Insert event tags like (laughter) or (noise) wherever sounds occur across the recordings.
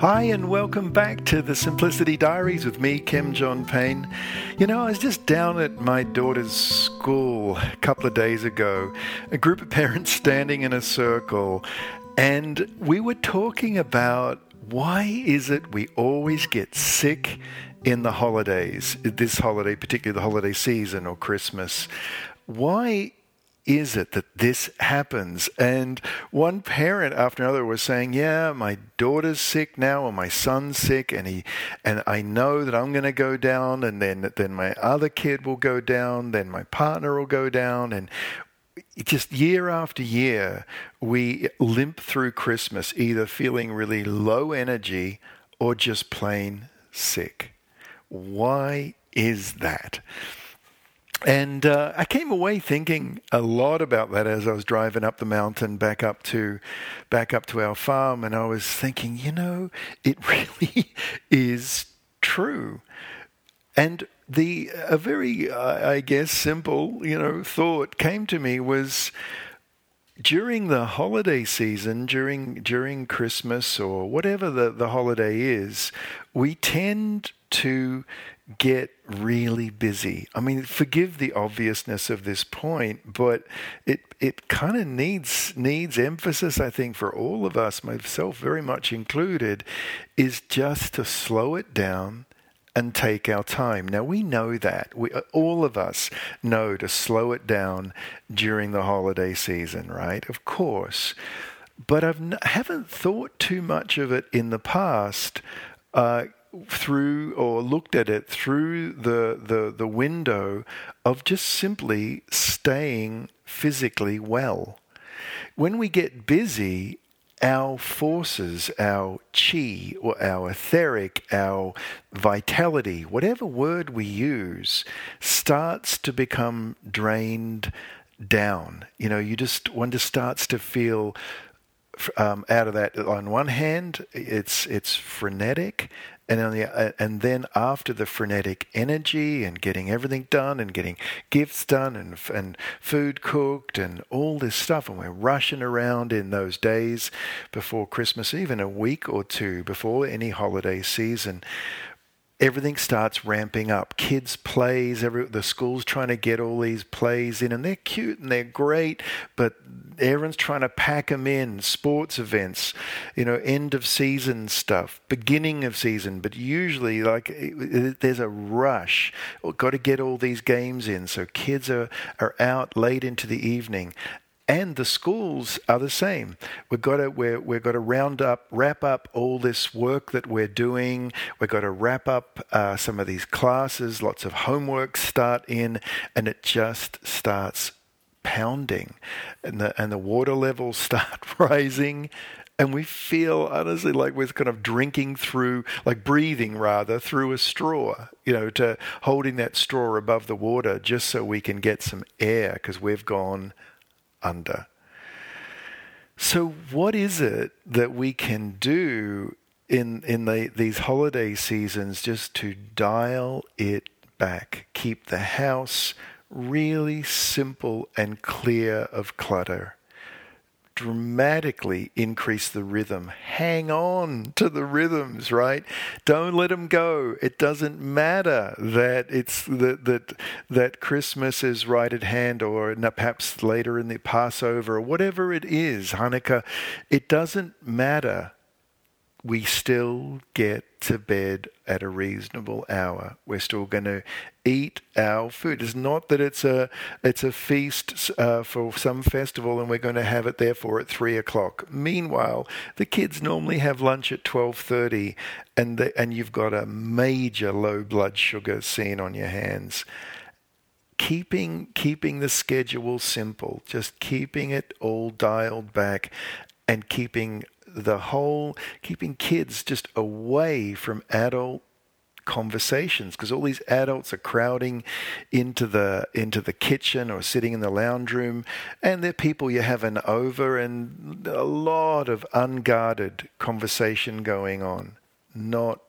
Hi, and welcome back to the Simplicity Diaries with me, Kim John Payne. You know, I was just down at my daughter's school a couple of days ago, a group of (laughs) parents standing in a circle, and we were talking about why is it we always get sick in the holidays, this holiday, particularly the holiday season or Christmas. Why is it that this happens? And one parent after another was saying, "Yeah, my daughter's sick now, or my son's sick, and he, and I know that I'm going to go down, and then then my other kid will go down, then my partner will go down, and." Just year after year, we limp through Christmas either feeling really low energy or just plain sick. Why is that? And uh, I came away thinking a lot about that as I was driving up the mountain back up to back up to our farm, and I was thinking, you know, it (laughs) really is true. And the a very, uh, I guess, simple, you know, thought came to me was during the holiday season, during during Christmas or whatever the, the holiday is, we tend to get really busy. I mean, forgive the obviousness of this point, but it it kind of needs needs emphasis. I think for all of us, myself very much included, is just to slow it down and take our time. Now we know that we all of us know to slow it down during the holiday season, right? Of course, but I've haven't thought too much of it in the past. Uh, through or looked at it through the, the, the window of just simply staying physically well. When we get busy, our forces, our chi, or our etheric, our vitality, whatever word we use, starts to become drained down. You know, you just one just starts to feel um, out of that. On one hand, it's it's frenetic, and on the uh, and then after the frenetic energy and getting everything done and getting gifts done and and food cooked and all this stuff, and we're rushing around in those days before Christmas, even a week or two before any holiday season everything starts ramping up. Kids plays, every the school's trying to get all these plays in, and they're cute and they're great, but everyone's trying to pack them in. Sports events, you know, end of season stuff, beginning of season, but usually like there's a rush. We've got to get all these games in, so kids are are out late into the evening, and the schools are the same. We've got to we're, we've got to round up, wrap up all this work that we're doing. We've got to wrap up uh, some of these classes. Lots of homework start in, and it just starts pounding, and the and the water levels (laughs) start rising. And we feel honestly like we're kind of drinking through, like breathing rather, through a straw, you know, to holding that straw above the water just so we can get some air because we've gone under. So, what is it that we can do in in the, these holiday seasons just to dial it back, keep the house really simple and clear of clutter? Dramatically increase the rhythm. Hang on to the rhythms, right? Don't let them go. It doesn't matter that it's that that that Christmas is right at hand, or perhaps later in the Passover, or whatever it is, Hanukkah. It doesn't matter we still get to bed at a reasonable hour. We're still going to eat our food. It's not that it's a it's a feast uh, for some festival and we're going to have it therefore at three o'clock. Meanwhile, the kids normally have lunch at twelve thirty, and the, and you've got a major low blood sugar scene on your hands. Keeping keeping the schedule simple, just keeping it all dialed back, and keeping the whole keeping kids just away from adult conversations because all these adults are crowding into the into the kitchen or sitting in the lounge room and they're people you're having over and a lot of unguarded conversation going on. Not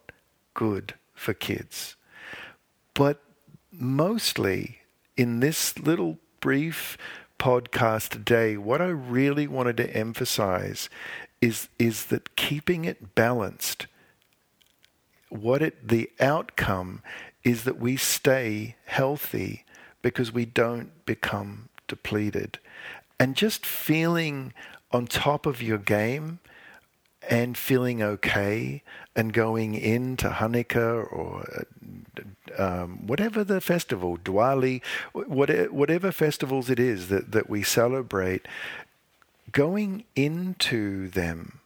good for kids. But mostly in this little brief podcast today what I really wanted to emphasize is is that keeping it balanced what it the outcome is that we stay healthy because we don't become depleted. And just feeling on top of your game and feeling okay and going into Hanukkah or um, whatever the festival, Diwali, whatever, whatever festivals it is that, that we celebrate, going into them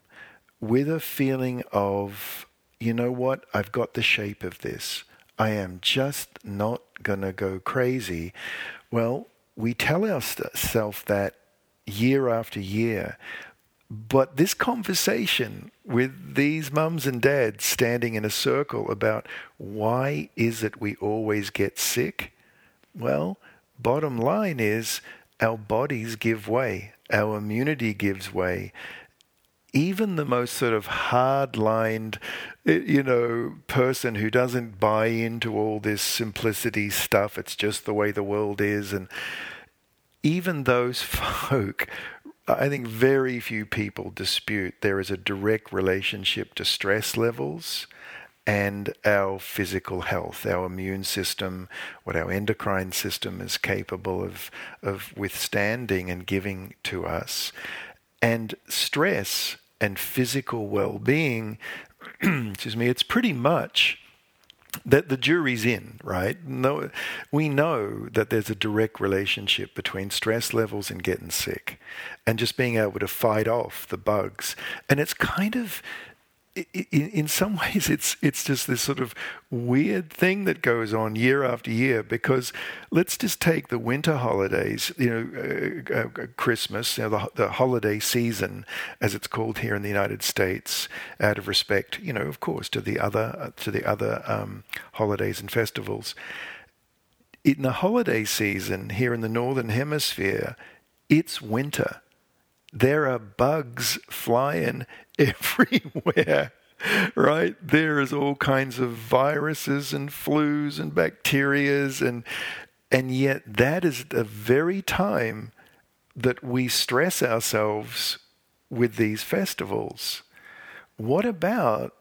with a feeling of, you know what, I've got the shape of this. I am just not going to go crazy. Well, we tell ourselves that year after year. But this conversation with these mums and dads standing in a circle about why is it we always get sick? Well, bottom line is our bodies give way, our immunity gives way. Even the most sort of hard-lined, eh, you know, person who doesn't buy into all this simplicity stuff, it's just the way the world is, and even those (laughs) folk I think very few people dispute there is a direct relationship to stress levels and our physical health, our immune system, what our endocrine system is capable of, of withstanding and giving to us. And stress and physical well being, (clears throat) excuse me, it's pretty much that the jury's in, right? No, we know that there's a direct relationship between stress levels and getting sick and just being able to fight off the bugs. And it's kind of in, in some (laughs) ways, it's it's just this sort of weird thing that goes on year after year. Because let's just take the winter holidays, you know, uh, uh, Christmas, you know, the, the holiday season, as it's called here in the United States, out of respect, you know, of course, to the other uh, to the other um, holidays and festivals. In the holiday season here in the northern hemisphere, it's winter there are bugs flying (laughs) everywhere right? There is all kinds of viruses and flus and bacterias and and yet that is the very time that we stress ourselves with these festivals. What about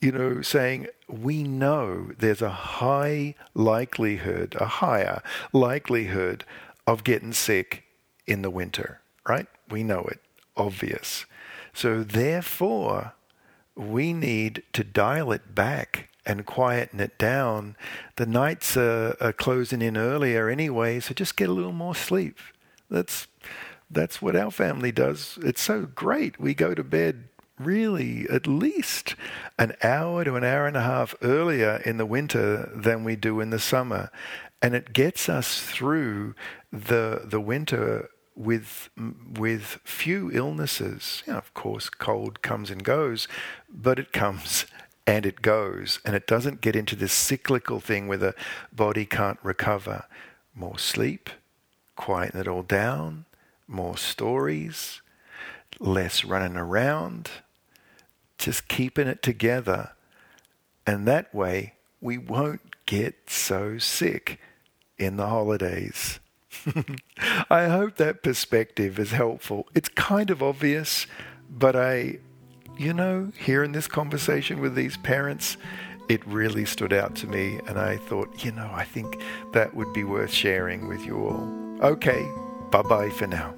you know saying we know there's a high likelihood, a higher likelihood of getting sick in the winter, right? We know it, obvious. So, therefore, we need to dial it back and quieten it down. The nights are, are, closing in earlier anyway, so just get a little more sleep. That's that's what our family does. It's so great. We go to bed really at least an hour to an hour and a half earlier in the winter than we do in the summer, and it gets us through the the winter with with few illnesses. You know, of course, cold comes and goes, but it comes (laughs) and it goes, and it doesn't get into this cyclical thing where the body can't recover. More sleep, quieten it all down, more stories, less running around, just keeping it together, and that way we won't get so sick in the holidays. (laughs) I hope that perspective is helpful. It's kind of obvious, but I, you know, here in this conversation with these parents, it really stood out to me, and I thought, you know, I think that would be worth sharing with you all. Okay, bye bye for now.